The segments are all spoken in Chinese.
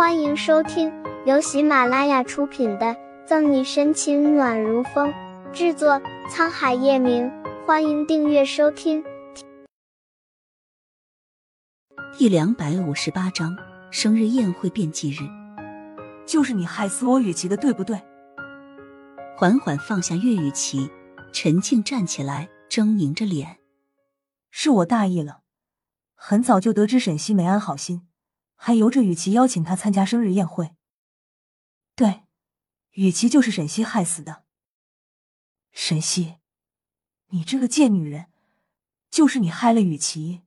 欢迎收听由喜马拉雅出品的《赠你深情暖如风》，制作沧海夜明。欢迎订阅收听。第两百五十八章生日宴会变忌日，就是你害死我雨琦的，对不对？缓缓放下岳雨琪，陈静站起来，狰狞着脸：“是我大意了，很早就得知沈西没安好心。”还由着雨琦邀请他参加生日宴会。对，雨琦就是沈西害死的。沈西，你这个贱女人，就是你害了雨琦，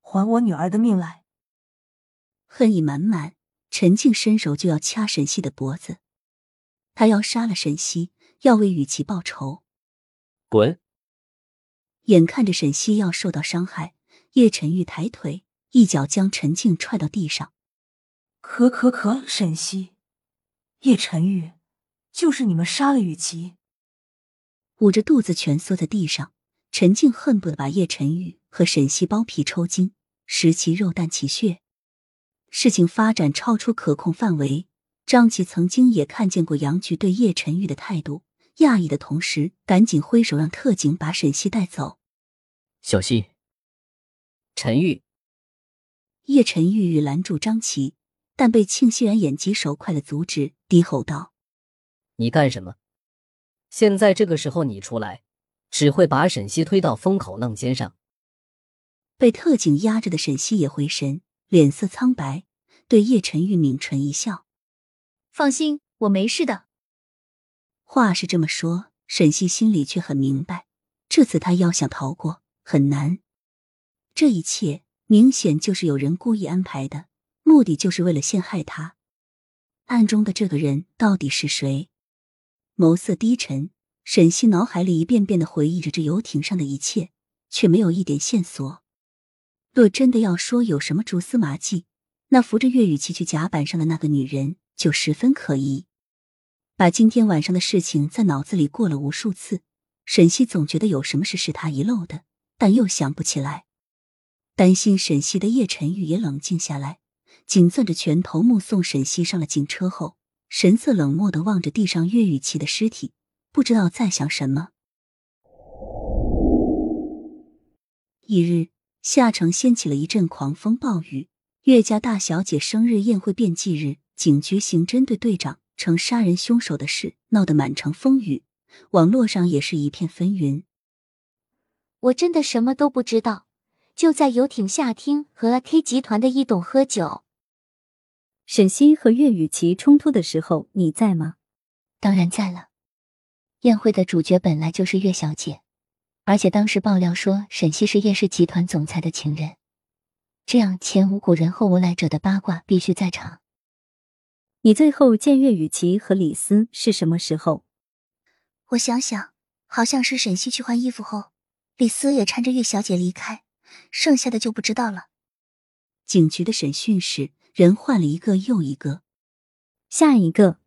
还我女儿的命来！恨意满满，陈静伸手就要掐沈西的脖子，他要杀了沈西，要为雨琦报仇。滚！眼看着沈西要受到伤害，叶晨玉抬腿。一脚将陈静踹到地上，可可可，沈西、叶晨玉，就是你们杀了雨琪。捂着肚子蜷缩在地上，陈静恨不得把叶晨玉和沈西剥皮抽筋，食其肉，啖其血。事情发展超出可控范围，张琪曾经也看见过杨局对叶晨玉的态度，讶异的同时，赶紧挥手让特警把沈西带走。小西，陈玉。叶晨玉欲拦住张琪，但被庆熙然眼疾手快的阻止，低吼道：“你干什么？现在这个时候你出来，只会把沈西推到风口浪尖上。”被特警压着的沈西也回神，脸色苍白，对叶晨玉抿唇一笑：“放心，我没事的。”话是这么说，沈西心里却很明白，这次他要想逃过很难。这一切。明显就是有人故意安排的，目的就是为了陷害他。暗中的这个人到底是谁？眸色低沉，沈西脑海里一遍遍的回忆着这游艇上的一切，却没有一点线索。若真的要说有什么蛛丝马迹，那扶着岳雨琪去甲板上的那个女人就十分可疑。把今天晚上的事情在脑子里过了无数次，沈西总觉得有什么事是他遗漏的，但又想不起来。担心沈西的叶晨玉也冷静下来，紧攥着拳头，目送沈西上了警车后，神色冷漠的望着地上岳雨琪的尸体，不知道在想什么。一日夏城掀起了一阵狂风暴雨，岳家大小姐生日宴会变忌日，警局刑侦队队长成杀人凶手的事闹得满城风雨，网络上也是一片纷纭。我真的什么都不知道。就在游艇下厅和 K 集团的一董喝酒。沈西和岳雨琪冲突的时候，你在吗？当然在了。宴会的主角本来就是岳小姐，而且当时爆料说沈西是叶氏集团总裁的情人，这样前无古人后无来者的八卦必须在场。你最后见岳雨琪和李斯是什么时候？我想想，好像是沈西去换衣服后，李斯也搀着岳小姐离开。剩下的就不知道了。警局的审讯室人换了一个又一个，下一个，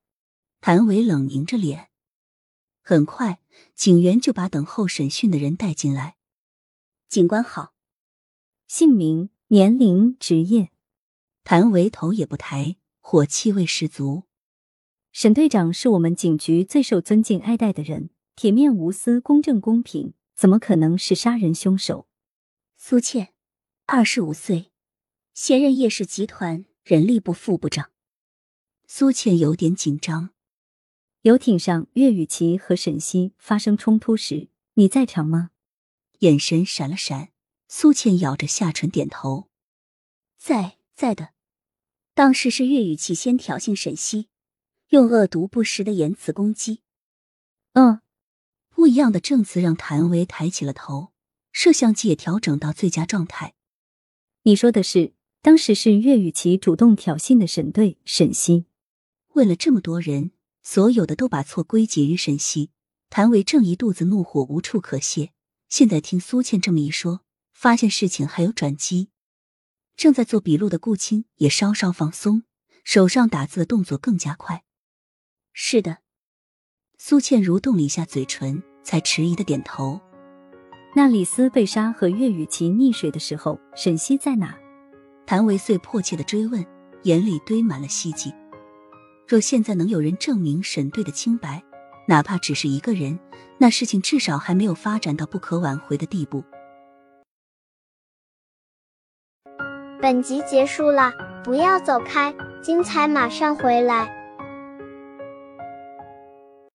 谭伟冷凝着脸。很快，警员就把等候审讯的人带进来。警官好，姓名、年龄、职业。谭维头也不抬，火气味十足。沈队长是我们警局最受尊敬爱戴的人，铁面无私、公正公平，怎么可能是杀人凶手？苏倩，二十五岁，现任叶氏集团人力部副部长。苏倩有点紧张。游艇上，岳雨琪和沈西发生冲突时，你在场吗？眼神闪了闪，苏倩咬着下唇点头。在，在的。当时是岳雨琪先挑衅沈西，用恶毒不实的言辞攻击。嗯，不一样的证词让谭维抬起了头。摄像机也调整到最佳状态。你说的是，当时是岳雨琪主动挑衅的沈队沈西。问了这么多人，所有的都把错归结于沈西。谭维正一肚子怒火无处可泄，现在听苏倩这么一说，发现事情还有转机。正在做笔录的顾青也稍稍放松，手上打字的动作更加快。是的，苏倩蠕动了一下嘴唇，才迟疑的点头。那李斯被杀和岳雨琪溺水的时候，沈西在哪？谭维遂迫切的追问，眼里堆满了希冀。若现在能有人证明沈队的清白，哪怕只是一个人，那事情至少还没有发展到不可挽回的地步。本集结束了，不要走开，精彩马上回来。